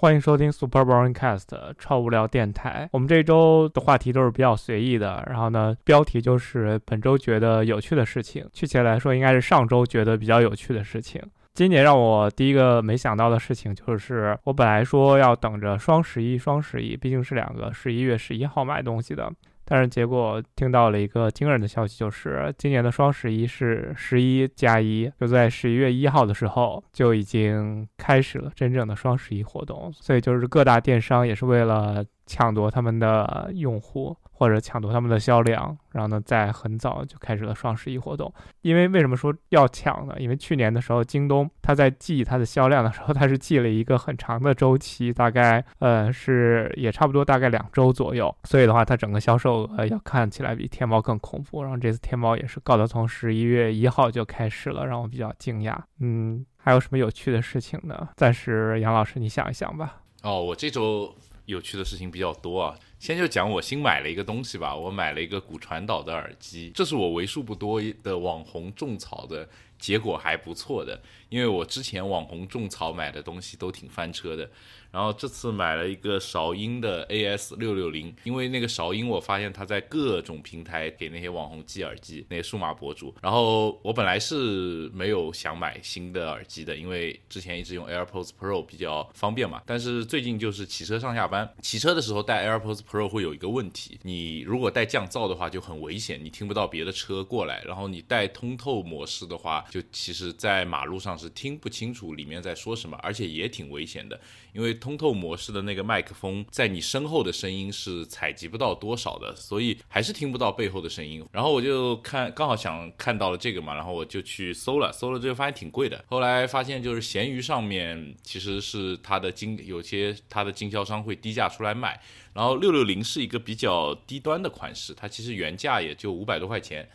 欢迎收听 Super Boring Cast 超无聊电台。我们这周的话题都是比较随意的，然后呢，标题就是本周觉得有趣的事情，确切来说应该是上周觉得比较有趣的事情。今年让我第一个没想到的事情就是，我本来说要等着双十一，双十一毕竟是两个十一月十一号买东西的。但是结果听到了一个惊人的消息，就是今年的双十一是十一加一，就在十一月一号的时候就已经开始了真正的双十一活动。所以就是各大电商也是为了抢夺他们的用户。或者抢夺他们的销量，然后呢，在很早就开始了双十一活动。因为为什么说要抢呢？因为去年的时候，京东它在记它的销量的时候，它是记了一个很长的周期，大概呃是也差不多大概两周左右。所以的话，它整个销售额要看起来比天猫更恐怖。然后这次天猫也是告得从十一月一号就开始了，让我比较惊讶。嗯，还有什么有趣的事情呢？暂时杨老师你想一想吧。哦，我这周有趣的事情比较多啊。先就讲我新买了一个东西吧，我买了一个骨传导的耳机，这是我为数不多的网红种草的结果还不错的，因为我之前网红种草买的东西都挺翻车的。然后这次买了一个韶音的 AS 六六零，因为那个韶音我发现它在各种平台给那些网红寄耳机，那些数码博主。然后我本来是没有想买新的耳机的，因为之前一直用 AirPods Pro 比较方便嘛。但是最近就是骑车上下班，骑车的时候戴 AirPods Pro 会有一个问题，你如果带降噪的话就很危险，你听不到别的车过来。然后你带通透模式的话，就其实在马路上是听不清楚里面在说什么，而且也挺危险的。因为通透模式的那个麦克风在你身后的声音是采集不到多少的，所以还是听不到背后的声音。然后我就看，刚好想看到了这个嘛，然后我就去搜了，搜了之后发现挺贵的。后来发现就是闲鱼上面其实是它的经有些它的经销商会低价出来卖，然后六六零是一个比较低端的款式，它其实原价也就五百多块钱。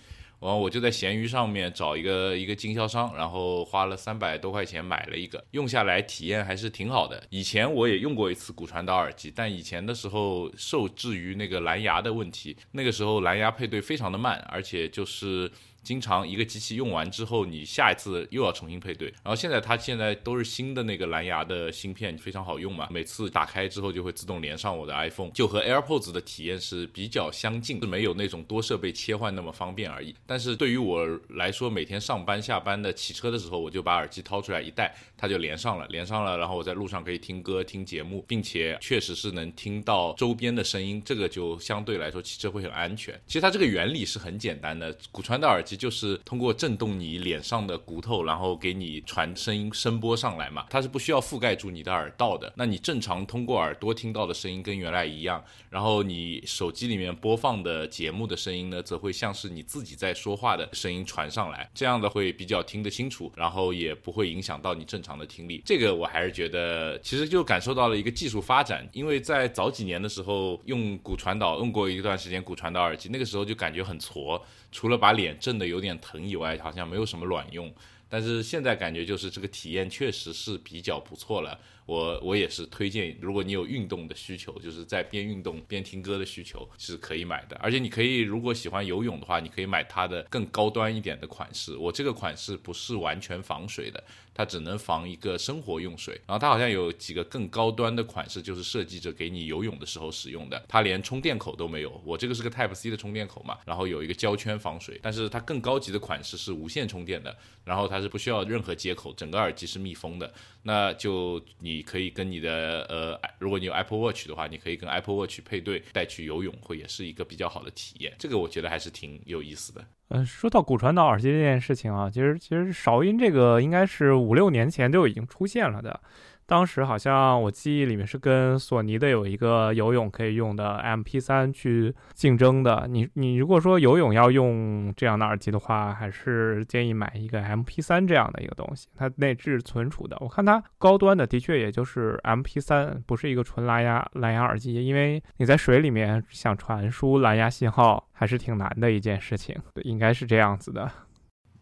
然后我就在闲鱼上面找一个一个经销商，然后花了三百多块钱买了一个，用下来体验还是挺好的。以前我也用过一次骨传导耳机，但以前的时候受制于那个蓝牙的问题，那个时候蓝牙配对非常的慢，而且就是。经常一个机器用完之后，你下一次又要重新配对。然后现在它现在都是新的那个蓝牙的芯片，非常好用嘛。每次打开之后就会自动连上我的 iPhone，就和 AirPods 的体验是比较相近，是没有那种多设备切换那么方便而已。但是对于我来说，每天上班下班的骑车的时候，我就把耳机掏出来一戴，它就连上了，连上了，然后我在路上可以听歌、听节目，并且确实是能听到周边的声音，这个就相对来说骑车会很安全。其实它这个原理是很简单的，骨传导耳机。就是通过震动你脸上的骨头，然后给你传声音声波上来嘛，它是不需要覆盖住你的耳道的。那你正常通过耳朵听到的声音跟原来一样，然后你手机里面播放的节目的声音呢，则会像是你自己在说话的声音传上来，这样的会比较听得清楚，然后也不会影响到你正长的听力。这个我还是觉得，其实就感受到了一个技术发展，因为在早几年的时候用骨传导用过一段时间骨传导耳机，那个时候就感觉很挫。除了把脸震得有点疼以外，好像没有什么卵用。但是现在感觉就是这个体验确实是比较不错了。我我也是推荐，如果你有运动的需求，就是在边运动边听歌的需求是可以买的。而且你可以，如果喜欢游泳的话，你可以买它的更高端一点的款式。我这个款式不是完全防水的，它只能防一个生活用水。然后它好像有几个更高端的款式，就是设计着给你游泳的时候使用的。它连充电口都没有，我这个是个 Type C 的充电口嘛，然后有一个胶圈防水。但是它更高级的款式是无线充电的，然后它是不需要任何接口，整个耳机是密封的。那就你你可以跟你的呃，如果你有 Apple Watch 的话，你可以跟 Apple Watch 配对带去游泳，会也是一个比较好的体验。这个我觉得还是挺有意思的。嗯，说到骨传导耳机这件事情啊，其实其实韶音这个应该是五六年前就已经出现了的。当时好像我记忆里面是跟索尼的有一个游泳可以用的 MP3 去竞争的。你你如果说游泳要用这样的耳机的话，还是建议买一个 MP3 这样的一个东西，它内置存储的。我看它高端的的确也就是 MP3，不是一个纯蓝牙蓝牙耳机，因为你在水里面想传输蓝牙信号还是挺难的一件事情。对，应该是这样子的。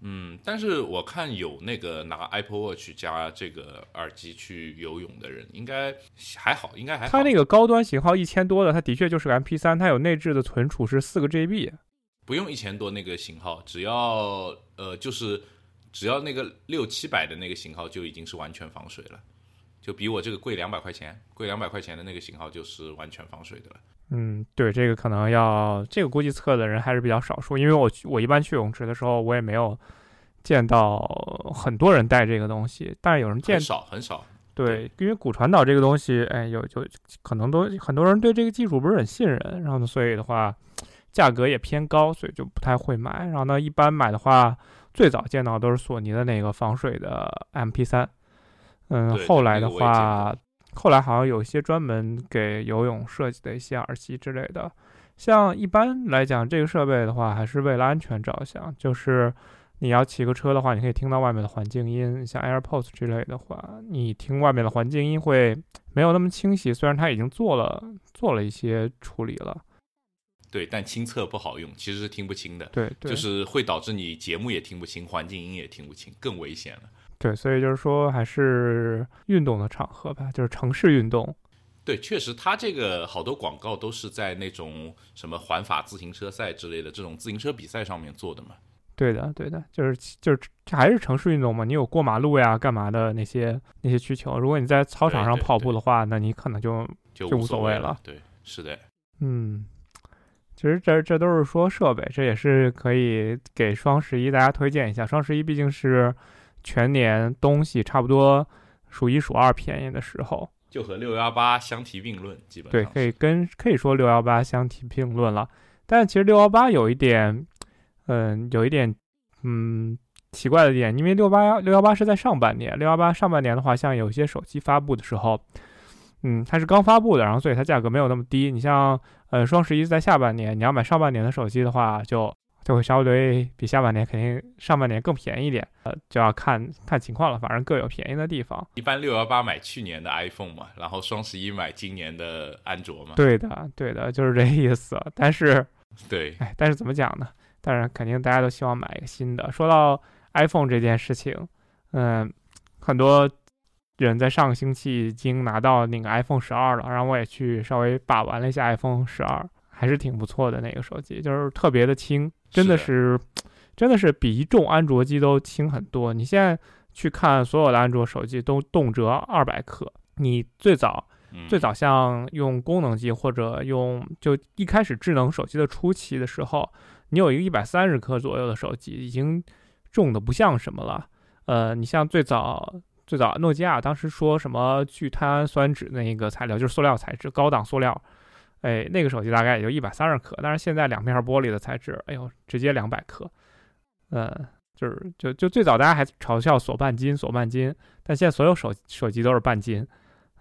嗯，但是我看有那个拿 Apple Watch 加这个耳机去游泳的人，应该还好，应该还好。它那个高端型号一千多的，它的确就是个 MP3，它有内置的存储是四个 GB。不用一千多那个型号，只要呃就是只要那个六七百的那个型号就已经是完全防水了。就比我这个贵两百块钱，贵两百块钱的那个型号就是完全防水的了。嗯，对，这个可能要这个估计测的人还是比较少数，因为我我一般去泳池的时候，我也没有见到很多人带这个东西，但是有人见很少很少。对，因为骨传导这个东西，哎，有就可能都很多人对这个技术不是很信任，然后呢，所以的话价格也偏高，所以就不太会买。然后呢，一般买的话，最早见到都是索尼的那个防水的 MP 三，嗯，后来的话。后来好像有一些专门给游泳设计的一些耳机之类的，像一般来讲，这个设备的话还是为了安全着想，就是你要骑个车的话，你可以听到外面的环境音，像 AirPods 之类的话，你听外面的环境音会没有那么清晰。虽然它已经做了做了一些处理了，对，但亲测不好用，其实是听不清的，对，就是会导致你节目也听不清，环境音也听不清，更危险了。对，所以就是说，还是运动的场合吧，就是城市运动。对，确实，它这个好多广告都是在那种什么环法自行车赛之类的这种自行车比赛上面做的嘛。对的，对的，就是就是还是城市运动嘛。你有过马路呀、干嘛的那些那些需求。如果你在操场上跑步的话，那你可能就就无所谓了。对，是的。嗯，其实这这都是说设备，这也是可以给双十一大家推荐一下。双十一毕竟是。全年东西差不多数一数二便宜的时候，就和六幺八相提并论，基本对，可以跟可以说六幺八相提并论了。但其实六幺八有一点，嗯，有一点，嗯，奇怪的点，因为六八幺六幺八是在上半年，六幺八上半年的话，像有些手机发布的时候，嗯，它是刚发布的，然后所以它价格没有那么低。你像，呃，双十一在下半年，你要买上半年的手机的话，就。就会稍微比下半年肯定上半年更便宜一点，呃，就要看看情况了，反正各有便宜的地方。一般六幺八买去年的 iPhone 嘛，然后双十一买今年的安卓嘛。对的，对的，就是这意思。但是，对，哎，但是怎么讲呢？当然，肯定大家都希望买一个新的。说到 iPhone 这件事情，嗯，很多人在上个星期已经拿到那个 iPhone 十二了，然后我也去稍微把玩了一下 iPhone 十二，还是挺不错的那个手机，就是特别的轻。真的是，真的是比一众安卓机都轻很多。你现在去看所有的安卓手机，都动辄二百克。你最早最早像用功能机或者用就一开始智能手机的初期的时候，你有一个一百三十克左右的手机，已经重的不像什么了。呃，你像最早最早诺基亚当时说什么聚碳酸酯那个材料，就是塑料材质，高档塑料。哎，那个手机大概也就一百三十克，但是现在两片玻璃的材质，哎呦，直接两百克，嗯，就是就就最早大家还嘲笑锁半斤锁半斤，但现在所有手手机都是半斤，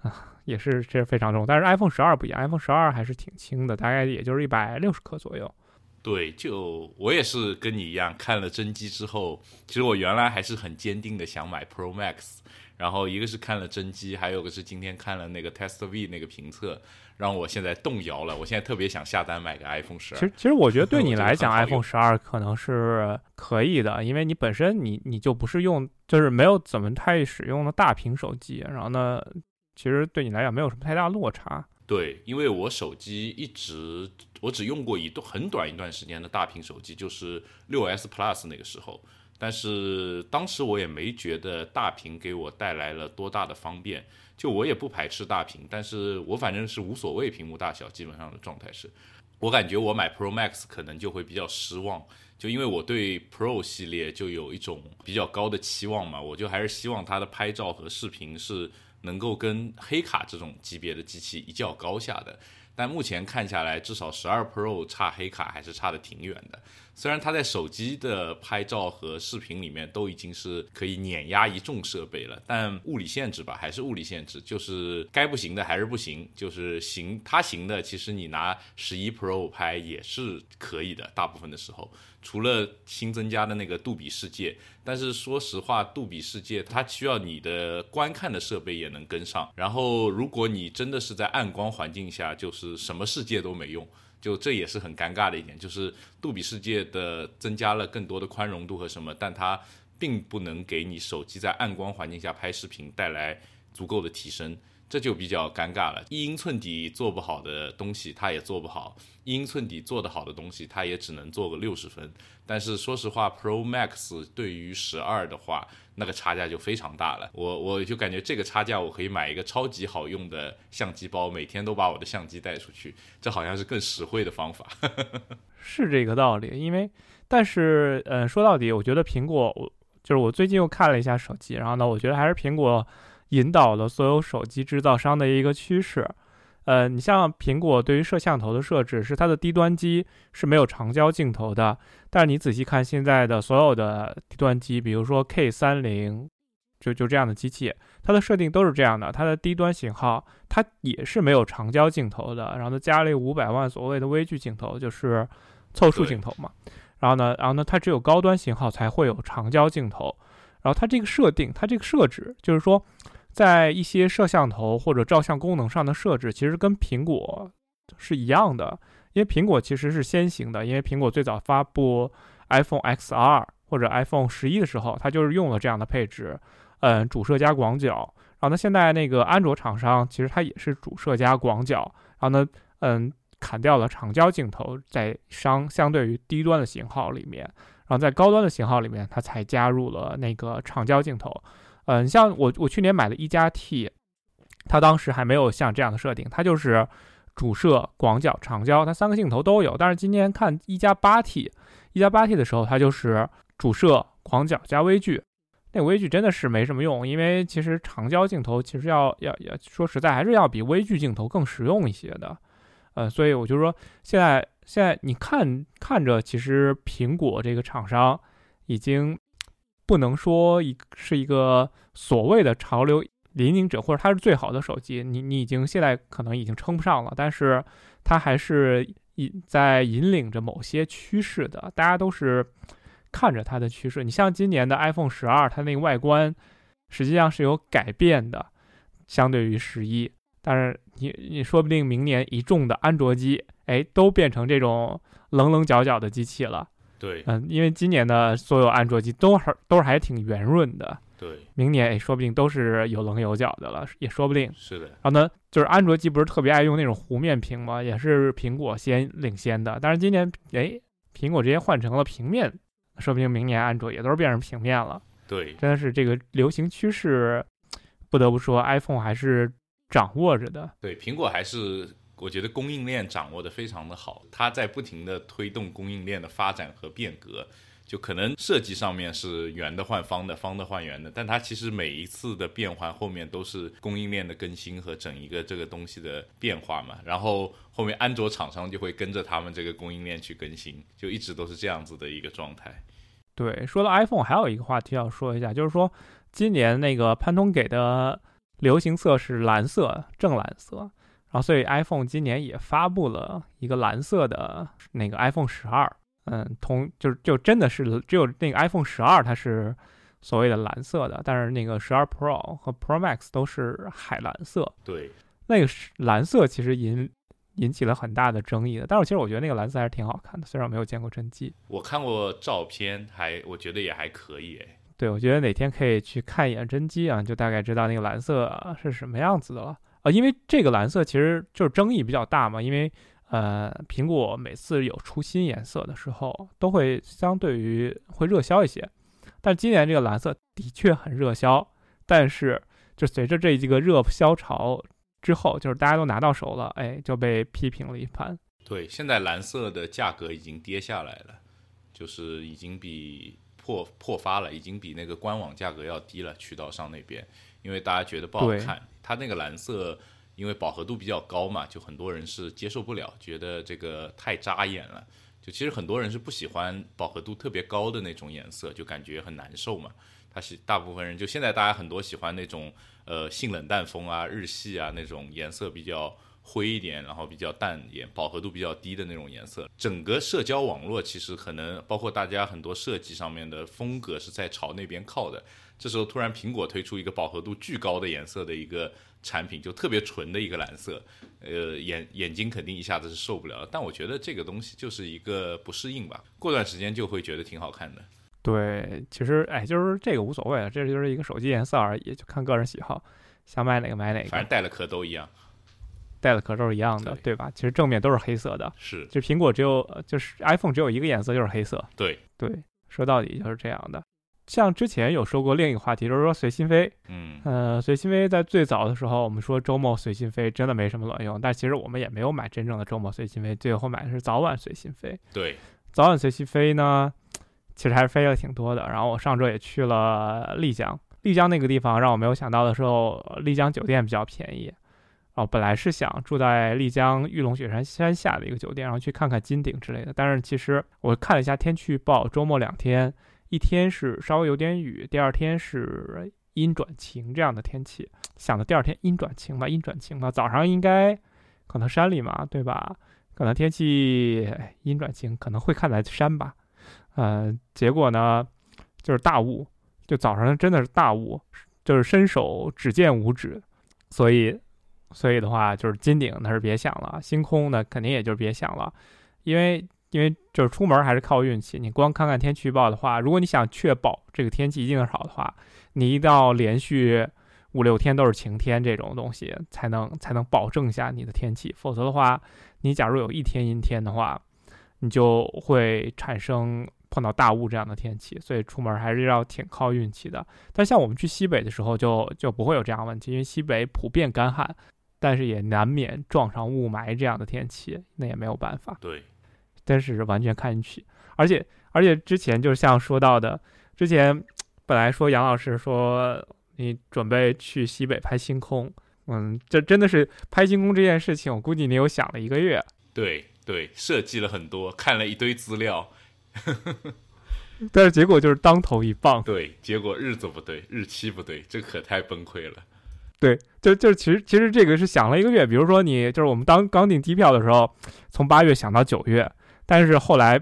啊，也是这是非常重。但是 iPhone 十二不一样，iPhone 十二还是挺轻的，大概也就是一百六十克左右。对，就我也是跟你一样，看了真机之后，其实我原来还是很坚定的想买 Pro Max，然后一个是看了真机，还有个是今天看了那个 Test V 那个评测。让我现在动摇了，我现在特别想下单买个 iPhone 十二。其实，其实我觉得对你来讲，iPhone 十二可能是可以的，因为你本身你你就不是用，就是没有怎么太使用的大屏手机，然后呢，其实对你来讲没有什么太大落差。对，因为我手机一直我只用过一段很短一段时间的大屏手机，就是六 S Plus 那个时候，但是当时我也没觉得大屏给我带来了多大的方便。就我也不排斥大屏，但是我反正是无所谓屏幕大小，基本上的状态是，我感觉我买 Pro Max 可能就会比较失望，就因为我对 Pro 系列就有一种比较高的期望嘛，我就还是希望它的拍照和视频是能够跟黑卡这种级别的机器一较高下的，但目前看下来，至少十二 Pro 差黑卡还是差的挺远的。虽然它在手机的拍照和视频里面都已经是可以碾压一众设备了，但物理限制吧，还是物理限制，就是该不行的还是不行，就是行它行的，其实你拿十一 Pro 拍也是可以的，大部分的时候，除了新增加的那个杜比世界，但是说实话，杜比世界它需要你的观看的设备也能跟上，然后如果你真的是在暗光环境下，就是什么世界都没用。就这也是很尴尬的一点，就是杜比世界的增加了更多的宽容度和什么，但它并不能给你手机在暗光环境下拍视频带来足够的提升。这就比较尴尬了。一英寸底做不好的东西，它也做不好；一英寸底做得好的东西，它也只能做个六十分。但是说实话，Pro Max 对于十二的话，那个差价就非常大了。我我就感觉这个差价，我可以买一个超级好用的相机包，每天都把我的相机带出去，这好像是更实惠的方法。是这个道理，因为但是呃，说到底，我觉得苹果，我就是我最近又看了一下手机，然后呢，我觉得还是苹果。引导了所有手机制造商的一个趋势，呃，你像苹果对于摄像头的设置是它的低端机是没有长焦镜头的，但是你仔细看现在的所有的低端机，比如说 K 三零，就就这样的机器，它的设定都是这样的，它的低端型号它也是没有长焦镜头的，然后它加了五百万所谓的微距镜头，就是凑数镜头嘛，然后呢，然后呢，它只有高端型号才会有长焦镜头，然后它这个设定，它这个设置就是说。在一些摄像头或者照相功能上的设置，其实跟苹果是一样的，因为苹果其实是先行的，因为苹果最早发布 iPhone XR 或者 iPhone 十一的时候，它就是用了这样的配置，嗯，主摄加广角。然后呢，现在那个安卓厂商其实它也是主摄加广角，然后呢，嗯，砍掉了长焦镜头，在相相对于低端的型号里面，然后在高端的型号里面，它才加入了那个长焦镜头。嗯，像我我去年买的一加 T，它当时还没有像这样的设定，它就是主摄、广角、长焦，它三个镜头都有。但是今年看一加八 T，一加八 T 的时候，它就是主摄、广角加微距。那微距真的是没什么用，因为其实长焦镜头其实要要要说实在还是要比微距镜头更实用一些的。呃，所以我就说现在现在你看看着，其实苹果这个厂商已经。不能说一是一个所谓的潮流引领者，或者它是最好的手机，你你已经现在可能已经称不上了，但是它还是引在引领着某些趋势的，大家都是看着它的趋势。你像今年的 iPhone 十二，它那个外观实际上是有改变的，相对于十一，但是你你说不定明年一众的安卓机，哎，都变成这种棱棱角角的机器了。对，嗯，因为今年的所有安卓机都还都还挺圆润的，对，明年哎，说不定都是有棱有角的了，也说不定。是的，然后呢，就是安卓机不是特别爱用那种弧面屏吗？也是苹果先领先的，但是今年哎，苹果直接换成了平面，说不定明年安卓也都是变成平面了。对，真的是这个流行趋势，不得不说，iPhone 还是掌握着的。对，苹果还是。我觉得供应链掌握的非常的好，它在不停的推动供应链的发展和变革。就可能设计上面是圆的换方的，方的换圆的，但它其实每一次的变换后面都是供应链的更新和整一个这个东西的变化嘛。然后后面安卓厂商就会跟着他们这个供应链去更新，就一直都是这样子的一个状态。对，说到 iPhone，还有一个话题要说一下，就是说今年那个潘通给的流行色是蓝色，正蓝色。然后，所以 iPhone 今年也发布了一个蓝色的那个 iPhone 十二，嗯，同就是就真的是只有那个 iPhone 十二它是所谓的蓝色的，但是那个十二 Pro 和 Pro Max 都是海蓝色。对，那个蓝色其实引引起了很大的争议的，但是其实我觉得那个蓝色还是挺好看的，虽然我没有见过真机。我看过照片，还我觉得也还可以诶。对，我觉得哪天可以去看一眼真机啊，就大概知道那个蓝色是什么样子的了。啊，因为这个蓝色其实就是争议比较大嘛，因为呃，苹果每次有出新颜色的时候，都会相对于会热销一些。但今年这个蓝色的确很热销，但是就随着这几个热销潮之后，就是大家都拿到手了，哎，就被批评了一番。对，现在蓝色的价格已经跌下来了，就是已经比破破发了，已经比那个官网价格要低了，渠道上那边，因为大家觉得不好看。它那个蓝色，因为饱和度比较高嘛，就很多人是接受不了，觉得这个太扎眼了。就其实很多人是不喜欢饱和度特别高的那种颜色，就感觉很难受嘛。它是大部分人就现在大家很多喜欢那种呃性冷淡风啊、日系啊那种颜色比较灰一点，然后比较淡也饱和度比较低的那种颜色。整个社交网络其实可能包括大家很多设计上面的风格是在朝那边靠的。这时候突然苹果推出一个饱和度巨高的颜色的一个产品，就特别纯的一个蓝色，呃，眼眼睛肯定一下子是受不了。但我觉得这个东西就是一个不适应吧，过段时间就会觉得挺好看的。对，其实哎，就是这个无所谓了，这就是一个手机颜色而已，就看个人喜好。想买哪个买哪个，反正带了壳都一样。带了壳都是一样的，对对吧？其实正面都是黑色的，是就苹果只有呃就是 iPhone 只有一个颜色，就是黑色。对，对，说到底就是这样的。像之前有说过另一个话题，就是说随心飞。嗯，呃，随心飞在最早的时候，我们说周末随心飞真的没什么卵用，但其实我们也没有买真正的周末随心飞，最后买的是早晚随心飞。对，早晚随心飞呢，其实还是飞了挺多的。然后我上周也去了丽江，丽江那个地方让我没有想到的时候，丽江酒店比较便宜。哦，本来是想住在丽江玉龙雪山山下的一个酒店，然后去看看金顶之类的。但是其实我看了一下天气预报，周末两天，一天是稍微有点雨，第二天是阴转晴这样的天气。想着第二天阴转晴吧，阴转晴吧，早上应该可能山里嘛，对吧？可能天气阴转晴，可能会看来山吧。呃，结果呢，就是大雾，就早上真的是大雾，就是伸手只见五指，所以。所以的话，就是金顶那是别想了，星空呢肯定也就别想了，因为因为就是出门还是靠运气。你光看看天气预报的话，如果你想确保这个天气一定是好的话，你一定要连续五六天都是晴天这种东西，才能才能保证一下你的天气。否则的话，你假如有一天阴天的话，你就会产生碰到大雾这样的天气。所以出门还是要挺靠运气的。但像我们去西北的时候，就就不会有这样问题，因为西北普遍干旱。但是也难免撞上雾霾这样的天气，那也没有办法。对，但是完全看运气。而且而且之前就像说到的，之前本来说杨老师说你准备去西北拍星空，嗯，这真的是拍星空这件事情，我估计你有想了一个月。对对，设计了很多，看了一堆资料，但是结果就是当头一棒。对，结果日子不对，日期不对，这可太崩溃了。对，就就其实其实这个是想了一个月，比如说你就是我们当刚订机票的时候，从八月想到九月，但是后来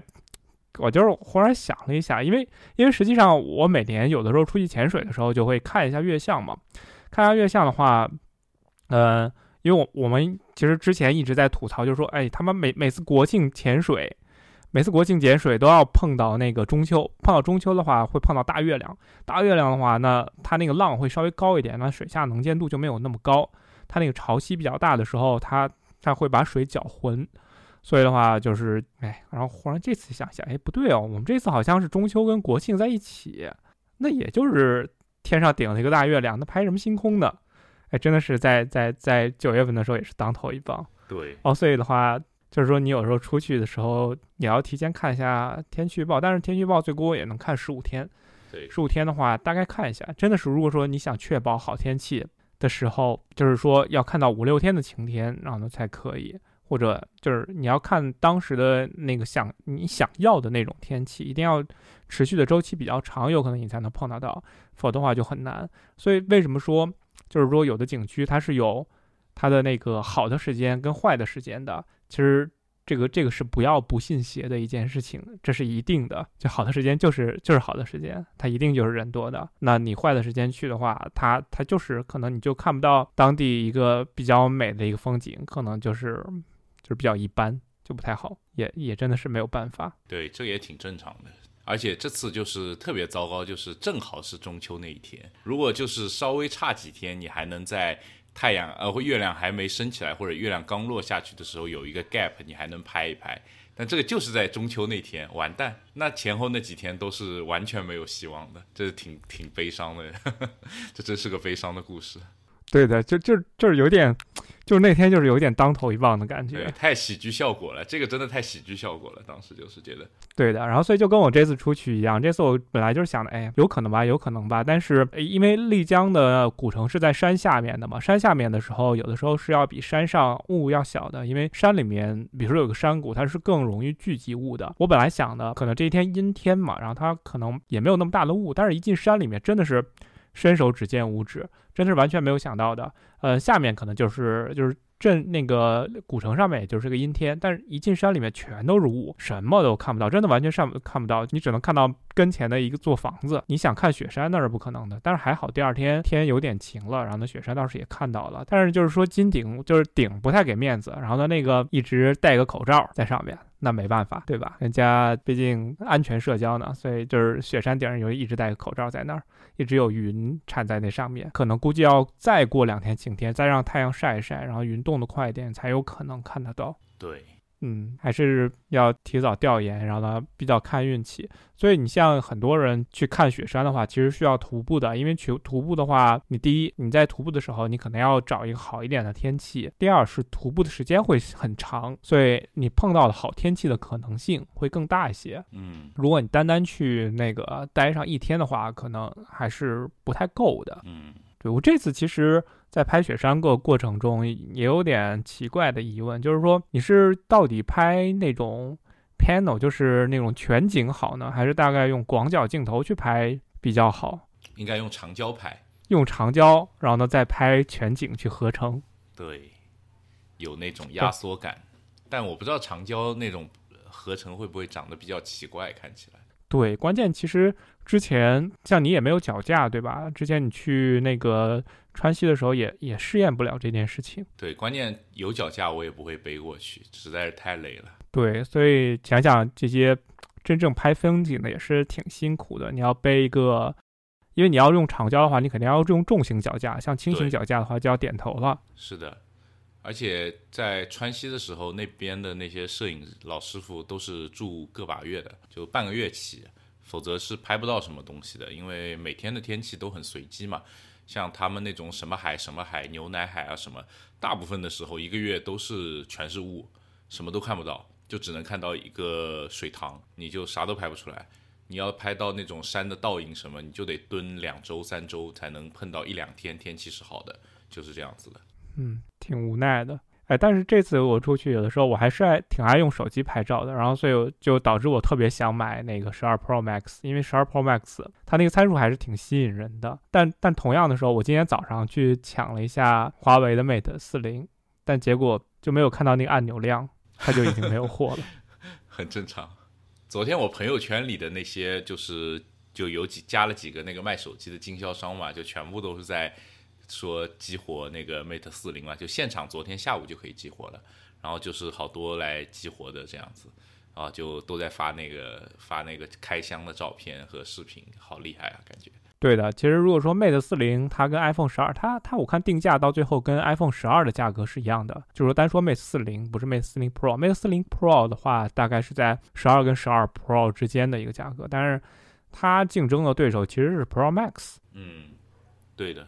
我就是忽然想了一下，因为因为实际上我每年有的时候出去潜水的时候就会看一下月相嘛，看一下月相的话，呃，因为我我们其实之前一直在吐槽，就是说，哎，他们每每次国庆潜水。每次国庆潜水都要碰到那个中秋，碰到中秋的话会碰到大月亮。大月亮的话，那它那个浪会稍微高一点，那水下能见度就没有那么高。它那个潮汐比较大的时候，它它会把水搅浑。所以的话就是，哎，然后忽然这次想想，哎，不对哦，我们这次好像是中秋跟国庆在一起，那也就是天上顶了一个大月亮，那拍什么星空呢？哎，真的是在在在九月份的时候也是当头一棒。对，哦，所以的话。就是说，你有时候出去的时候，也要提前看一下天气预报，但是天气预报最多也能看十五天。对，十五天的话，大概看一下，真的是如果说你想确保好天气的时候，就是说要看到五六天的晴天，然后呢才可以，或者就是你要看当时的那个想你想要的那种天气，一定要持续的周期比较长，有可能你才能碰得到，否则的话就很难。所以为什么说，就是说有的景区它是有它的那个好的时间跟坏的时间的。其实这个这个是不要不信邪的一件事情，这是一定的。就好的时间就是就是好的时间，它一定就是人多的。那你坏的时间去的话，它它就是可能你就看不到当地一个比较美的一个风景，可能就是就是比较一般，就不太好，也也真的是没有办法。对，这也挺正常的。而且这次就是特别糟糕，就是正好是中秋那一天，如果就是稍微差几天，你还能在。太阳呃，或月亮还没升起来，或者月亮刚落下去的时候，有一个 gap，你还能拍一拍。但这个就是在中秋那天，完蛋，那前后那几天都是完全没有希望的，这是挺挺悲伤的，这真是个悲伤的故事。对的，就就就是有点，就是那天就是有点当头一棒的感觉，太喜剧效果了，这个真的太喜剧效果了，当时就是觉得，对的，然后所以就跟我这次出去一样，这次我本来就是想的，哎，有可能吧，有可能吧，但是因为丽江的古城是在山下面的嘛，山下面的时候，有的时候是要比山上雾要小的，因为山里面，比如说有个山谷，它是更容易聚集雾的。我本来想的，可能这一天阴天嘛，然后它可能也没有那么大的雾，但是一进山里面，真的是。伸手只见五指，真的是完全没有想到的。呃，下面可能就是就是镇那个古城上面，也就是个阴天，但是一进山里面全都是雾，什么都看不到，真的完全上看不到，你只能看到跟前的一个座房子。你想看雪山那是不可能的，但是还好第二天天有点晴了，然后呢雪山倒是也看到了。但是就是说金顶就是顶不太给面子，然后呢那个一直戴个口罩在上面，那没办法，对吧？人家毕竟安全社交呢，所以就是雪山顶上有一直戴个口罩在那儿，一直有云缠在那上面，可能估计要再过两天晴天，再让太阳晒一晒，然后云动得快一点，才有可能看得到。对，嗯，还是要提早调研，然后呢比较看运气。所以你像很多人去看雪山的话，其实需要徒步的，因为去徒步的话，你第一你在徒步的时候，你可能要找一个好一点的天气；第二是徒步的时间会很长，所以你碰到的好天气的可能性会更大一些。嗯如果你单单去那个待上一天的话，可能还是不太够的。嗯对我这次其实，在拍雪山个过程中也有点奇怪的疑问，就是说你是到底拍那种 panel，就是那种全景好呢，还是大概用广角镜头去拍比较好？应该用长焦拍，用长焦，然后呢再拍全景去合成。对，有那种压缩感，但我不知道长焦那种合成会不会长得比较奇怪，看起来。对，关键其实之前像你也没有脚架，对吧？之前你去那个川西的时候也也试验不了这件事情。对，关键有脚架我也不会背过去，实在是太累了。对，所以想想这些真正拍风景的也是挺辛苦的。你要背一个，因为你要用长焦的话，你肯定要用重型脚架，像轻型脚架的话就要点头了。是的，而且在川西的时候，那边的那些摄影老师傅都是住个把月的，就半个月起，否则是拍不到什么东西的，因为每天的天气都很随机嘛。像他们那种什么海什么海、牛奶海啊什么，大部分的时候一个月都是全是雾，什么都看不到，就只能看到一个水塘，你就啥都拍不出来。你要拍到那种山的倒影什么，你就得蹲两周三周才能碰到一两天天气是好的，就是这样子的。嗯，挺无奈的。哎，但是这次我出去，有的时候我还是爱挺爱用手机拍照的，然后所以就导致我特别想买那个十二 Pro Max，因为十二 Pro Max 它那个参数还是挺吸引人的。但但同样的时候，我今天早上去抢了一下华为的 Mate 四零，但结果就没有看到那个按钮亮，它就已经没有货了。很正常。昨天我朋友圈里的那些，就是就有几加了几个那个卖手机的经销商嘛，就全部都是在说激活那个 Mate 四零嘛，就现场昨天下午就可以激活了，然后就是好多来激活的这样子，啊，就都在发那个发那个开箱的照片和视频，好厉害啊，感觉。对的，其实如果说 Mate 四零它跟 iPhone 十二，它它我看定价到最后跟 iPhone 十二的价格是一样的，就是说单说 Mate 四零，不是 Mate 四零 Pro，Mate 四零 Pro 的话大概是在十二跟十二 Pro 之间的一个价格，但是它竞争的对手其实是 Pro Max，嗯，对的，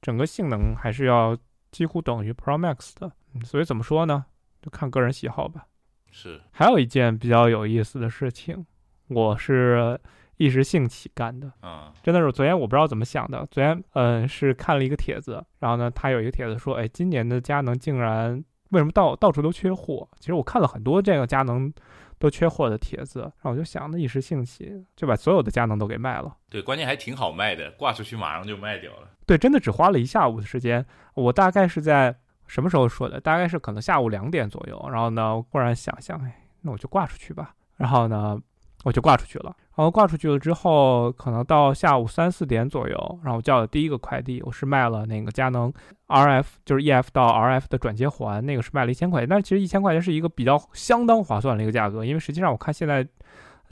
整个性能还是要几乎等于 Pro Max 的，嗯所以怎么说呢，就看个人喜好吧。是，还有一件比较有意思的事情，我是一时兴起干的。嗯真的是昨天我不知道怎么想的，昨天嗯是看了一个帖子，然后呢他有一个帖子说，哎，今年的佳能竟然为什么到到处都缺货？其实我看了很多这个佳能都缺货的帖子，然后我就想，那一时兴起就把所有的佳能都给卖了。对，关键还挺好卖的，挂出去马上就卖掉了。对，真的只花了一下午的时间。我大概是在什么时候说的？大概是可能下午两点左右。然后呢，我忽然想想，哎，那我就挂出去吧。然后呢，我就挂出去了。然后挂出去了之后，可能到下午三四点左右，然后我叫了第一个快递，我是卖了那个佳能 RF，就是 EF 到 RF 的转接环，那个是卖了一千块钱。但是其实一千块钱是一个比较相当划算的一个价格，因为实际上我看现在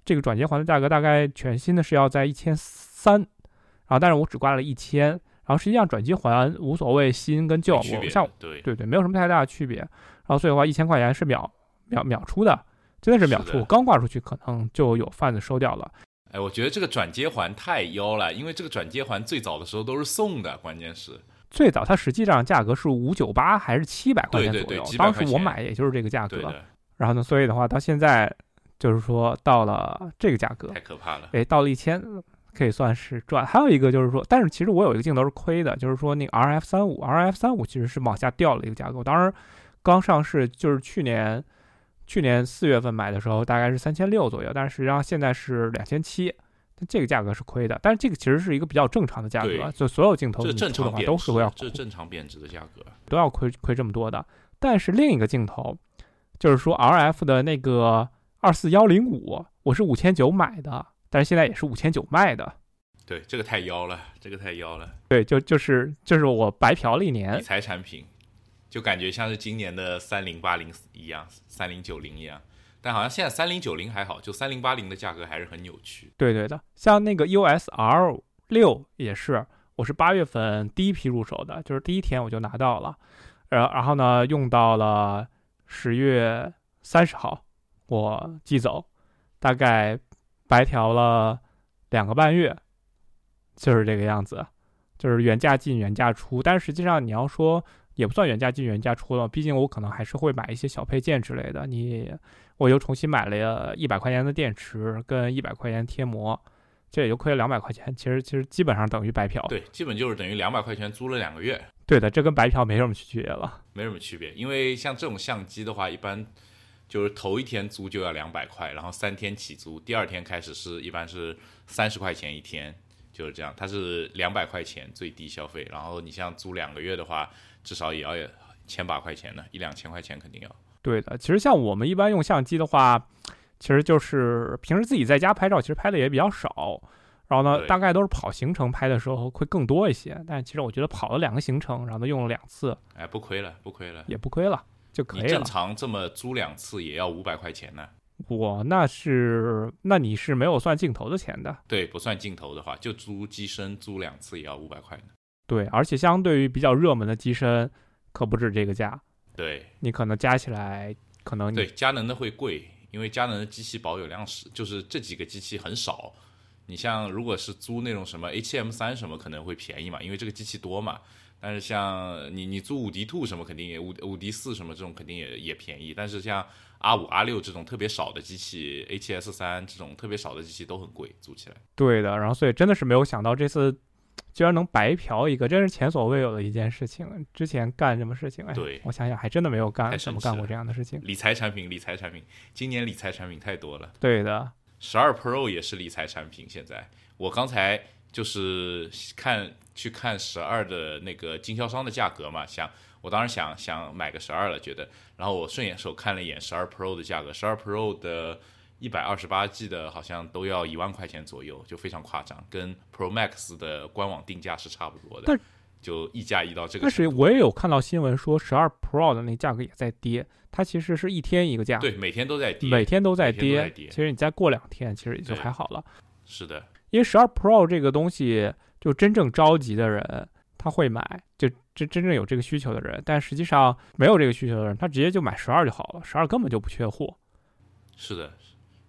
这个转接环的价格大概全新的是要在一千三，然后但是我只挂了一千。然后实际上转接环无所谓新跟旧，我像的对，对对，没有什么太大的区别。然后所以的话，一千块钱是秒秒秒出的，真的是秒出。我刚挂出去，可能就有贩子收掉了。哎，我觉得这个转接环太妖了，因为这个转接环最早的时候都是送的，关键是最早它实际上价格是五九八还是七百块钱左右，对对对当时我买也就是这个价格。然后呢，所以的话到现在就是说到了这个价格，太可怕了。哎，到了一千。可以算是赚，还有一个就是说，但是其实我有一个镜头是亏的，就是说那个 RF 三五，RF 三五其实是往下掉了一个价格。我当时刚上市，就是去年去年四月份买的时候，大概是三千六左右，但是实际上现在是两千七，这个价格是亏的。但是这个其实是一个比较正常的价格，就所有镜头正你出的话都是会要，这正常贬值的价格。都要亏亏这么多的。但是另一个镜头，就是说 RF 的那个二四幺零五，我是五千九买的，但是现在也是五千九卖的。对，这个太妖了，这个太妖了，对，就就是就是我白嫖了一年理，财产品。就感觉像是今年的三零八零一样，三零九零一样。但好像现在三零九零还好，就三零八零的价格还是很扭曲。对对的，像那个 USR 六也是，我是八月份第一批入手的，就是第一天我就拿到了，然然后呢用到了十月三十号我寄走，大概白调了两个半月，就是这个样子，就是原价进原价出，但实际上你要说也不算原价进原价出了，毕竟我可能还是会买一些小配件之类的，你。我又重新买了一百块钱的电池跟一百块钱贴膜，这也就亏了两百块钱。其实其实基本上等于白嫖。对，基本就是等于两百块钱租了两个月。对的，这跟白嫖没什么区别了。没什么区别，因为像这种相机的话，一般就是头一天租就要两百块，然后三天起租，第二天开始是一般是三十块钱一天，就是这样。它是两百块钱最低消费，然后你像租两个月的话，至少也要千把块钱呢，一两千块钱肯定要。对的，其实像我们一般用相机的话，其实就是平时自己在家拍照，其实拍的也比较少。然后呢，大概都是跑行程拍的时候会更多一些。但其实我觉得跑了两个行程，然后呢用了两次，哎，不亏了，不亏了，也不亏了，就可以了。正常这么租两次也要五百块钱呢。我那是，那你是没有算镜头的钱的。对，不算镜头的话，就租机身租两次也要五百块呢。对，而且相对于比较热门的机身，可不止这个价。对你可能加起来，可能对佳能的会贵，因为佳能的机器保有量是，就是这几个机器很少。你像如果是租那种什么 H M 三什么，可能会便宜嘛，因为这个机器多嘛。但是像你你租五 D Two 什么，肯定也五五 D 四什么这种肯定也也便宜。但是像 R 五 R 六这种特别少的机器，H S 三这种特别少的机器都很贵，租起来。对的，然后所以真的是没有想到这次。居然能白嫖一个，真是前所未有的一件事情。之前干什么事情？哎，对我想想，还真的没有干什么干过这样的事情。理财产品，理财产品，今年理财产品太多了。对的，十二 Pro 也是理财产品。现在我刚才就是看去看十二的那个经销商的价格嘛，想我当时想想买个十二了，觉得，然后我顺眼手看了一眼十二 Pro 的价格，十二 Pro 的。一百二十八 G 的，好像都要一万块钱左右，就非常夸张，跟 Pro Max 的官网定价是差不多的。但就溢价溢到这个。但是我也有看到新闻说，十二 Pro 的那价格也在跌，它其实是一天一个价，对，每天都在跌，每天都在跌。其实你再过两天，其实也就还好了。是的，因为十二 Pro 这个东西，就真正着急的人他会买，就真真正有这个需求的人，但实际上没有这个需求的人，他直接就买十二就好了，十二根本就不缺货。是的。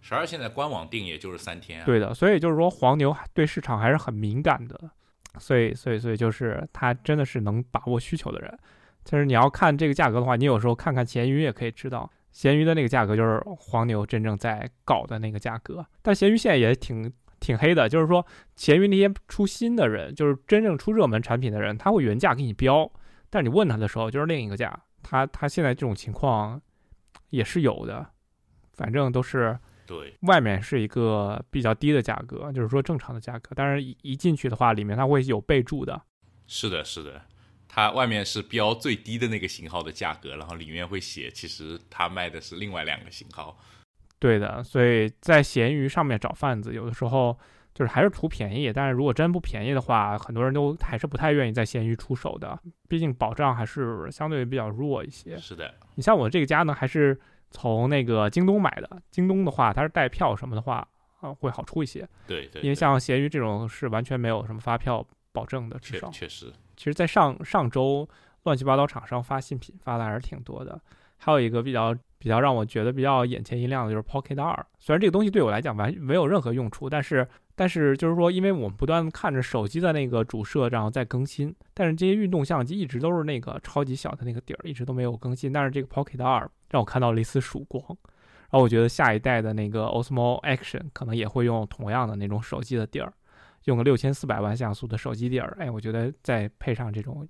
十二现在官网定也就是三天。对的，所以就是说黄牛对市场还是很敏感的，所以所以所以就是他真的是能把握需求的人。就是你要看这个价格的话，你有时候看看闲鱼也可以知道，闲鱼的那个价格就是黄牛真正在搞的那个价格。但闲鱼现在也挺挺黑的，就是说闲鱼那些出新的人，就是真正出热门产品的人，他会原价给你标，但你问他的时候就是另一个价。他他现在这种情况也是有的，反正都是。对外面是一个比较低的价格，就是说正常的价格。但是，一一进去的话，里面它会有备注的。是的，是的，它外面是标最低的那个型号的价格，然后里面会写，其实它卖的是另外两个型号。对的，所以在闲鱼上面找贩子，有的时候就是还是图便宜。但是如果真不便宜的话，很多人都还是不太愿意在闲鱼出手的，毕竟保障还是相对比较弱一些。是的，你像我这个家呢，还是。从那个京东买的，京东的话，它是带票什么的话，啊，会好出一些。对对。因为像闲鱼这种是完全没有什么发票保证的，至少。确实。其实，在上上周，乱七八糟厂商发新品发的还是挺多的。还有一个比较比较让我觉得比较眼前一亮的就是 Pocket 二，虽然这个东西对我来讲完没有任何用处，但是。但是就是说，因为我们不断看着手机的那个主摄，然后在更新，但是这些运动相机一直都是那个超级小的那个底儿，一直都没有更新。但是这个 Pocket 二让我看到了一丝曙光，然后我觉得下一代的那个 Osmo Action 可能也会用同样的那种手机的底儿，用个六千四百万像素的手机底儿，哎，我觉得再配上这种。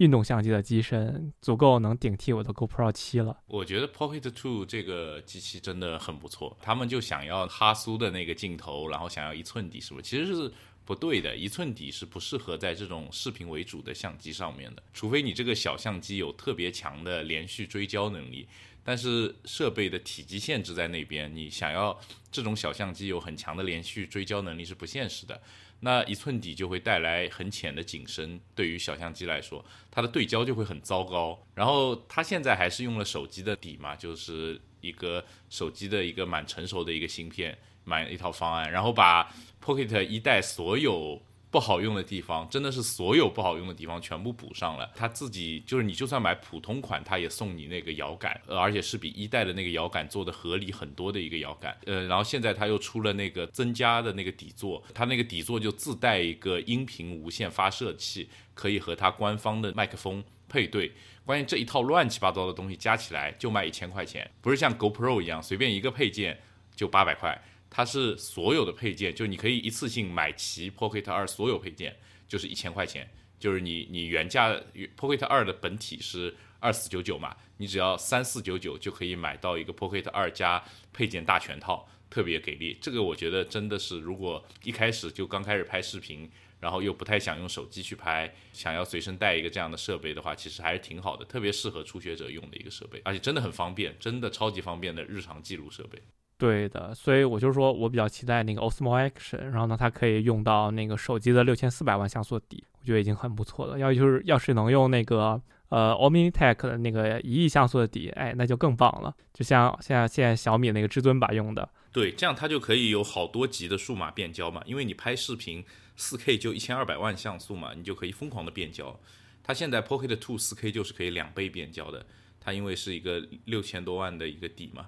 运动相机的机身足够能顶替我的 GoPro 七了。我觉得 Pocket Two 这个机器真的很不错。他们就想要哈苏的那个镜头，然后想要一寸底，是不是？其实是不对的，一寸底是不适合在这种视频为主的相机上面的。除非你这个小相机有特别强的连续追焦能力，但是设备的体积限制在那边，你想要这种小相机有很强的连续追焦能力是不现实的。那一寸底就会带来很浅的景深，对于小相机来说，它的对焦就会很糟糕。然后它现在还是用了手机的底嘛，就是一个手机的一个蛮成熟的一个芯片，买了一套方案，然后把 Pocket 一代所有。不好用的地方，真的是所有不好用的地方全部补上了。他自己就是，你就算买普通款，他也送你那个摇杆，而且是比一代的那个摇杆做的合理很多的一个摇杆。呃，然后现在他又出了那个增加的那个底座，它那个底座就自带一个音频无线发射器，可以和它官方的麦克风配对。关键这一套乱七八糟的东西加起来就卖一千块钱，不是像 GoPro 一样随便一个配件就八百块。它是所有的配件，就你可以一次性买齐 Pocket 二所有配件，就是一千块钱。就是你你原价 Pocket 二的本体是二四九九嘛，你只要三四九九就可以买到一个 Pocket 二加配件大全套，特别给力。这个我觉得真的是，如果一开始就刚开始拍视频，然后又不太想用手机去拍，想要随身带一个这样的设备的话，其实还是挺好的，特别适合初学者用的一个设备，而且真的很方便，真的超级方便的日常记录设备。对的，所以我就说，我比较期待那个 Osmo Action，然后呢，它可以用到那个手机的六千四百万像素底，我觉得已经很不错了。要就是要是能用那个呃 Omnitek 的那个一亿像素的底，哎，那就更棒了。就像现在现在小米那个至尊版用的，对，这样它就可以有好多级的数码变焦嘛，因为你拍视频四 K 就一千二百万像素嘛，你就可以疯狂的变焦。它现在 Pocket Two 四 K 就是可以两倍变焦的，它因为是一个六千多万的一个底嘛。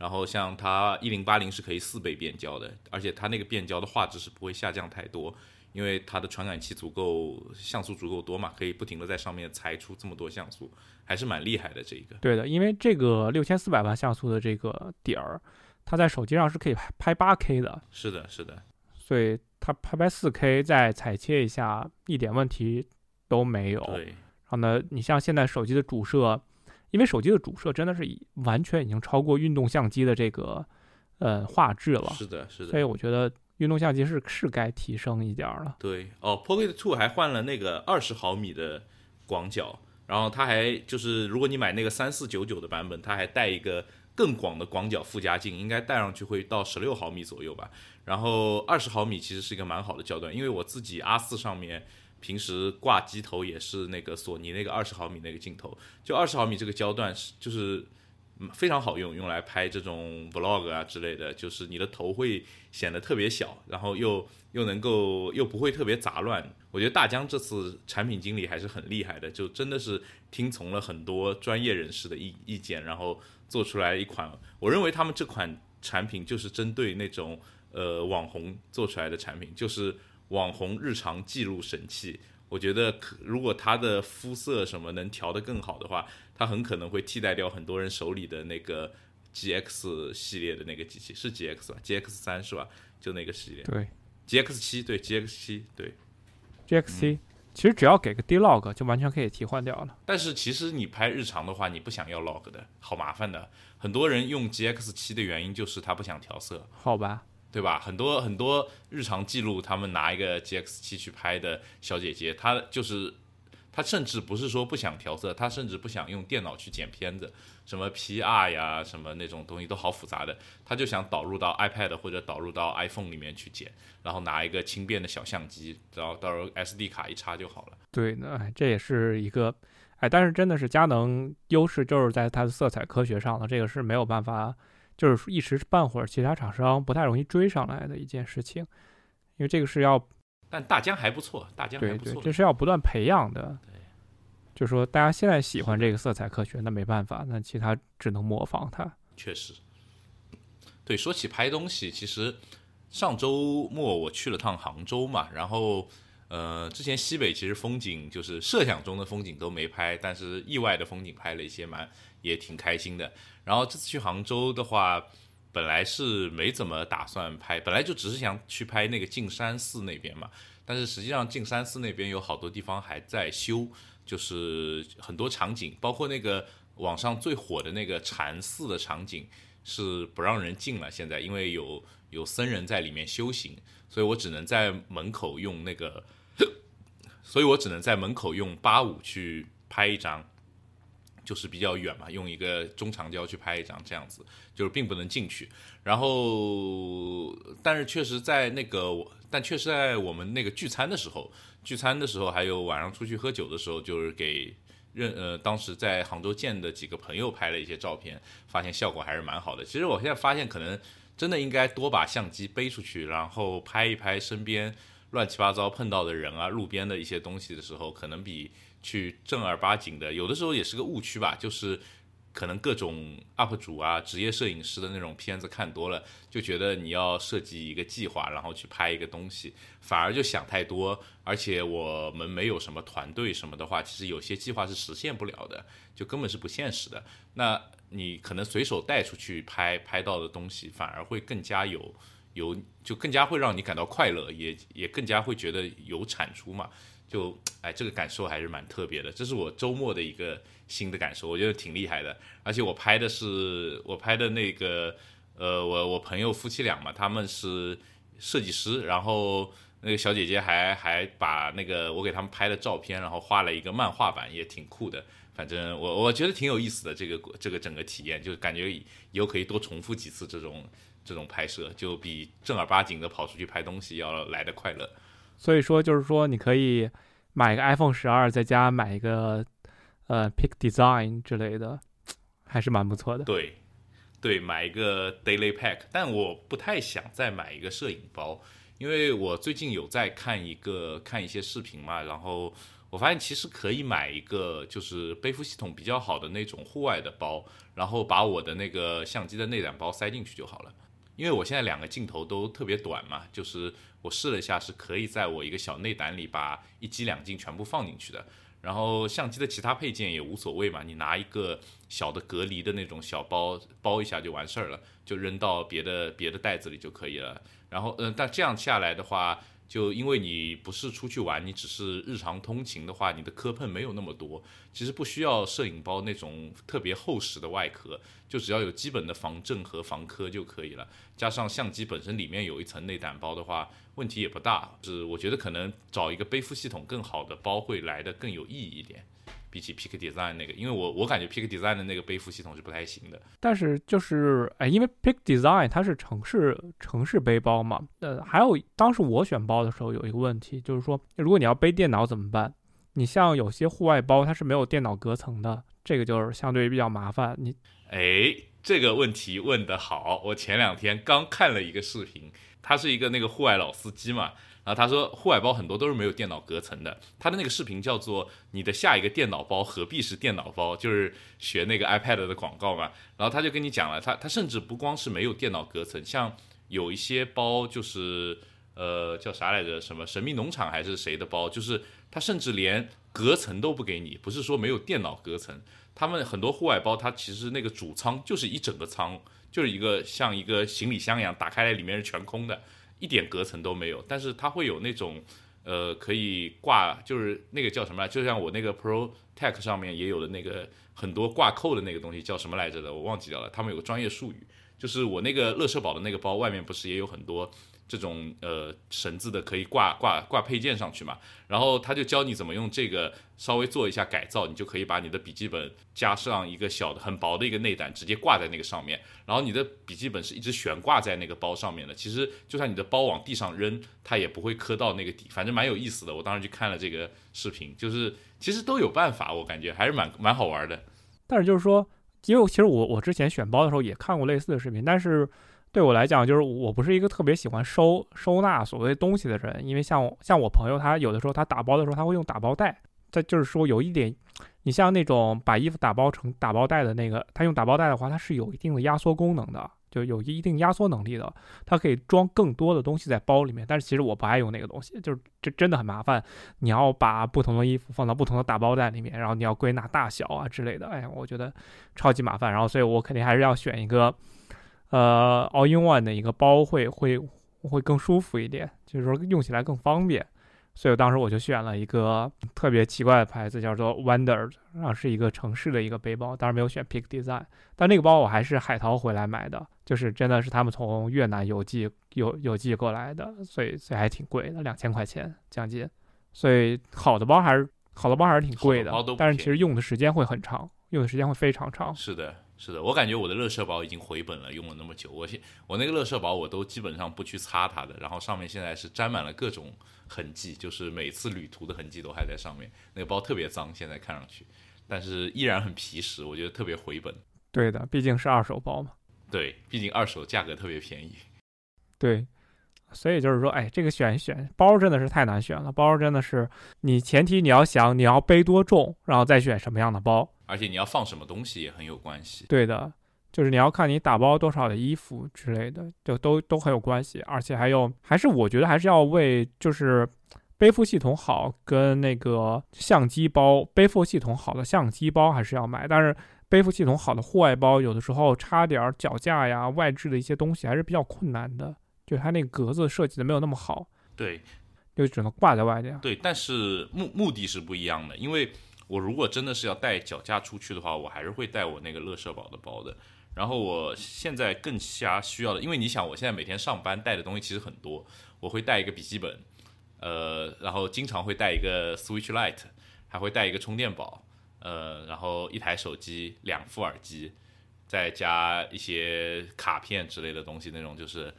然后像它一零八零是可以四倍变焦的，而且它那个变焦的画质是不会下降太多，因为它的传感器足够像素足够多嘛，可以不停的在上面裁出这么多像素，还是蛮厉害的这一个。对的，因为这个六千四百万像素的这个点儿，它在手机上是可以拍拍八 K 的。是的，是的。所以它拍拍四 K 再裁切一下，一点问题都没有。对。然后呢，你像现在手机的主摄。因为手机的主摄真的是已完全已经超过运动相机的这个呃画质了，是的，是的。所以我觉得运动相机是是该提升一点了。对，哦，Pocket Two 还换了那个二十毫米的广角，然后它还就是如果你买那个三四九九的版本，它还带一个更广的广角附加镜，应该戴上去会到十六毫米左右吧。然后二十毫米其实是一个蛮好的焦段，因为我自己 R 四上面。平时挂机头也是那个索尼那个二十毫米那个镜头，就二十毫米这个焦段是就是非常好用，用来拍这种 vlog 啊之类的，就是你的头会显得特别小，然后又又能够又不会特别杂乱。我觉得大疆这次产品经理还是很厉害的，就真的是听从了很多专业人士的意意见，然后做出来一款，我认为他们这款产品就是针对那种呃网红做出来的产品，就是。网红日常记录神器，我觉得可如果他的肤色什么能调得更好的话，他很可能会替代掉很多人手里的那个 G X 系列的那个机器，是 G X 吧？G X 三是吧？就那个系列。对，G X 七对 G X 七对，G X 七其实只要给个 D log 就完全可以替换掉了。但是其实你拍日常的话，你不想要 log 的，好麻烦的。很多人用 G X 七的原因就是他不想调色。好吧。对吧？很多很多日常记录，他们拿一个 G X 七去拍的小姐姐，她就是她甚至不是说不想调色，她甚至不想用电脑去剪片子，什么 P R 呀，什么那种东西都好复杂的，她就想导入到 iPad 或者导入到 iPhone 里面去剪，然后拿一个轻便的小相机，然后到时候 S D 卡一插就好了。对，那这也是一个，哎，但是真的是佳能优势就是在它的色彩科学上了，这个是没有办法。就是一时半会儿，其他厂商不太容易追上来的一件事情，因为这个是要，但大疆还不错，大疆还不错，这是要不断培养的。对，就是说大家现在喜欢这个色彩科学，那没办法，那其他只能模仿它。确实，对，说起拍东西，其实上周末我去了趟杭州嘛，然后呃，之前西北其实风景就是设想中的风景都没拍，但是意外的风景拍了一些，蛮也挺开心的。然后这次去杭州的话，本来是没怎么打算拍，本来就只是想去拍那个径山寺那边嘛。但是实际上径山寺那边有好多地方还在修，就是很多场景，包括那个网上最火的那个禅寺的场景是不让人进了。现在因为有有僧人在里面修行，所以我只能在门口用那个，所以我只能在门口用八五去拍一张。就是比较远嘛，用一个中长焦去拍一张这样子，就是并不能进去。然后，但是确实在那个但确实在我们那个聚餐的时候，聚餐的时候还有晚上出去喝酒的时候，就是给认呃当时在杭州见的几个朋友拍了一些照片，发现效果还是蛮好的。其实我现在发现，可能真的应该多把相机背出去，然后拍一拍身边乱七八糟碰到的人啊，路边的一些东西的时候，可能比去正儿八经的，有的时候也是个误区吧，就是。可能各种 UP 主啊、职业摄影师的那种片子看多了，就觉得你要设计一个计划，然后去拍一个东西，反而就想太多。而且我们没有什么团队什么的话，其实有些计划是实现不了的，就根本是不现实的。那你可能随手带出去拍拍到的东西，反而会更加有有，就更加会让你感到快乐，也也更加会觉得有产出嘛。就哎，这个感受还是蛮特别的。这是我周末的一个新的感受，我觉得挺厉害的。而且我拍的是我拍的那个，呃，我我朋友夫妻俩嘛，他们是设计师，然后那个小姐姐还还把那个我给他们拍的照片，然后画了一个漫画版，也挺酷的。反正我我觉得挺有意思的，这个这个整个体验，就感觉以后可以多重复几次这种这种拍摄，就比正儿八经的跑出去拍东西要来的快乐。所以说，就是说，你可以买一个 iPhone 十二，在家买一个呃，Pick Design 之类的，还是蛮不错的。对，对，买一个 Daily Pack，但我不太想再买一个摄影包，因为我最近有在看一个看一些视频嘛，然后我发现其实可以买一个就是背负系统比较好的那种户外的包，然后把我的那个相机的内胆包塞进去就好了。因为我现在两个镜头都特别短嘛，就是我试了一下，是可以在我一个小内胆里把一机两镜全部放进去的。然后相机的其他配件也无所谓嘛，你拿一个小的隔离的那种小包包一下就完事儿了，就扔到别的别的袋子里就可以了。然后嗯，但这样下来的话。就因为你不是出去玩，你只是日常通勤的话，你的磕碰没有那么多。其实不需要摄影包那种特别厚实的外壳，就只要有基本的防震和防磕就可以了。加上相机本身里面有一层内胆包的话，问题也不大。是我觉得可能找一个背负系统更好的包会来的更有意义一点。比起 Pick Design 那个，因为我我感觉 Pick Design 的那个背负系统是不太行的。但是就是哎，因为 Pick Design 它是城市城市背包嘛，呃，还有当时我选包的时候有一个问题，就是说如果你要背电脑怎么办？你像有些户外包它是没有电脑隔层的，这个就是相对比较麻烦。你哎，这个问题问得好，我前两天刚看了一个视频，他是一个那个户外老司机嘛。然后他说，户外包很多都是没有电脑隔层的。他的那个视频叫做“你的下一个电脑包何必是电脑包”，就是学那个 iPad 的广告嘛。然后他就跟你讲了，他他甚至不光是没有电脑隔层，像有一些包就是呃叫啥来着，什么神秘农场还是谁的包，就是他甚至连隔层都不给你，不是说没有电脑隔层。他们很多户外包，它其实那个主仓就是一整个仓，就是一个像一个行李箱一样，打开来里面是全空的。一点隔层都没有，但是它会有那种，呃，可以挂，就是那个叫什么来，就像我那个 Pro Tech 上面也有的那个很多挂扣的那个东西叫什么来着的，我忘记掉了。他们有个专业术语，就是我那个乐社宝的那个包外面不是也有很多。这种呃绳子的可以挂挂挂配件上去嘛，然后他就教你怎么用这个稍微做一下改造，你就可以把你的笔记本加上一个小的很薄的一个内胆，直接挂在那个上面，然后你的笔记本是一直悬挂在那个包上面的。其实就算你的包往地上扔，它也不会磕到那个底，反正蛮有意思的。我当时去看了这个视频，就是其实都有办法，我感觉还是蛮蛮好玩的。但是就是说，因为其实我我之前选包的时候也看过类似的视频，但是。对我来讲，就是我不是一个特别喜欢收收纳所谓东西的人，因为像像我朋友，他有的时候他打包的时候他会用打包袋，再就是说有一点，你像那种把衣服打包成打包袋的那个，他用打包袋的话，它是有一定的压缩功能的，就有一定压缩能力的，它可以装更多的东西在包里面。但是其实我不爱用那个东西，就是这真的很麻烦，你要把不同的衣服放到不同的打包袋里面，然后你要归纳大小啊之类的，哎呀，我觉得超级麻烦。然后所以我肯定还是要选一个。呃，All in One 的一个包会会会更舒服一点，就是说用起来更方便，所以当时我就选了一个特别奇怪的牌子，叫做 Wonder，然后是一个城市的一个背包，当然没有选 Peak Design，但那个包我还是海淘回来买的，就是真的是他们从越南邮寄邮邮寄过来的，所以所以还挺贵的，两千块钱将近，所以好的包还是好的包还是挺贵的，但是其实用的时间会很长，用的时间会非常长。是的。是的，我感觉我的乐社保已经回本了，用了那么久，我现我那个乐社保我都基本上不去擦它的，然后上面现在是沾满了各种痕迹，就是每次旅途的痕迹都还在上面。那个包特别脏，现在看上去，但是依然很皮实，我觉得特别回本。对的，毕竟是二手包嘛。对，毕竟二手价格特别便宜。对，所以就是说，哎，这个选选包真的是太难选了。包真的是你前提你要想你要背多重，然后再选什么样的包。而且你要放什么东西也很有关系。对的，就是你要看你打包多少的衣服之类的，就都都很有关系。而且还有，还是我觉得还是要为就是背负系统好跟那个相机包背负系统好的相机包还是要买。但是背负系统好的户外包，有的时候插点脚架呀、外置的一些东西还是比较困难的，就它那个格子设计的没有那么好。对，就只能挂在外面。对，但是目目的是不一样的，因为。我如果真的是要带脚架出去的话，我还是会带我那个乐社宝的包的。然后我现在更加需要的，因为你想，我现在每天上班带的东西其实很多，我会带一个笔记本，呃，然后经常会带一个 Switch Lite，还会带一个充电宝，呃，然后一台手机，两副耳机，再加一些卡片之类的东西，那种就是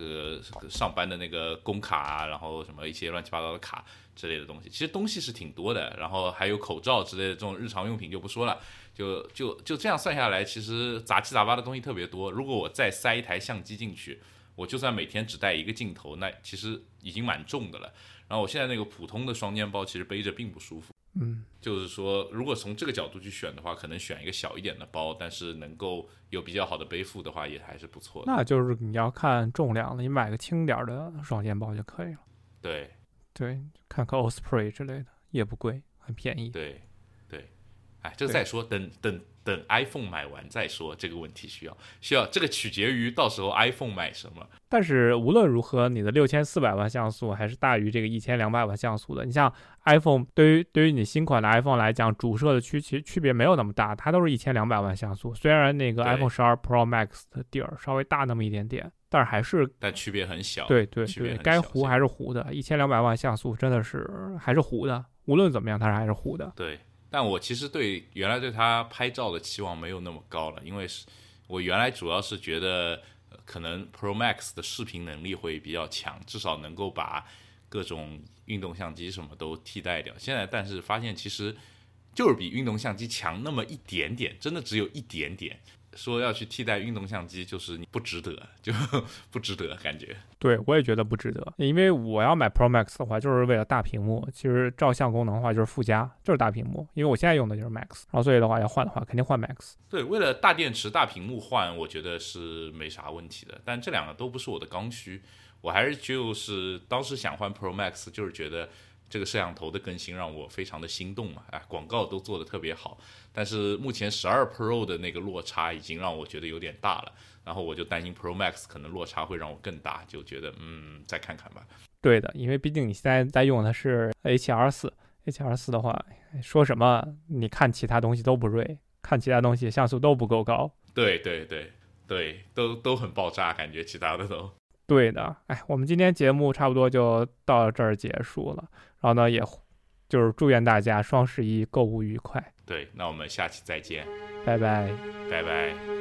呃上班的那个工卡，然后什么一些乱七八糟的卡。之类的东西，其实东西是挺多的，然后还有口罩之类的这种日常用品就不说了，就就就这样算下来，其实杂七杂八的东西特别多。如果我再塞一台相机进去，我就算每天只带一个镜头，那其实已经蛮重的了。然后我现在那个普通的双肩包，其实背着并不舒服。嗯，就是说，如果从这个角度去选的话，可能选一个小一点的包，但是能够有比较好的背负的话，也还是不错的。那就是你要看重量了，你买个轻点的双肩包就可以了。对。对，看看 Osprey 之类的也不贵，很便宜。对，对，哎，这个再说，等等等 iPhone 买完再说。这个问题需要需要，这个取决于到时候 iPhone 买什么。但是无论如何，你的六千四百万像素还是大于这个一千两百万像素的。你像 iPhone，对于对于你新款的 iPhone 来讲，主摄的区其实区别没有那么大，它都是一千两百万像素。虽然那个 iPhone 十二 Pro Max 的底儿稍微大那么一点点。但是还是，但区别很小。对对对，该糊还是糊的。一千两百万像素真的是还是糊的，无论怎么样，它是还是糊的。对，但我其实对原来对它拍照的期望没有那么高了，因为是我原来主要是觉得可能 Pro Max 的视频能力会比较强，至少能够把各种运动相机什么都替代掉。现在但是发现其实就是比运动相机强那么一点点，真的只有一点点。说要去替代运动相机，就是你不值得，就 不值得感觉。对我也觉得不值得，因为我要买 Pro Max 的话，就是为了大屏幕。其实照相功能的话，就是附加，就是大屏幕。因为我现在用的就是 Max，然后所以的话要换的话，肯定换 Max。对，为了大电池、大屏幕换，我觉得是没啥问题的。但这两个都不是我的刚需，我还是就是当时想换 Pro Max，就是觉得。这个摄像头的更新让我非常的心动嘛，哎，广告都做得特别好，但是目前十二 Pro 的那个落差已经让我觉得有点大了，然后我就担心 Pro Max 可能落差会让我更大，就觉得嗯，再看看吧。对的，因为毕竟你现在在用的是 HR 四，HR 四的话，说什么你看其他东西都不锐，看其他东西像素都不够高。对对对对，都都很爆炸，感觉其他的都。对的，哎，我们今天节目差不多就到这儿结束了。然后呢，也就是祝愿大家双十一购物愉快。对，那我们下期再见，拜拜，拜拜。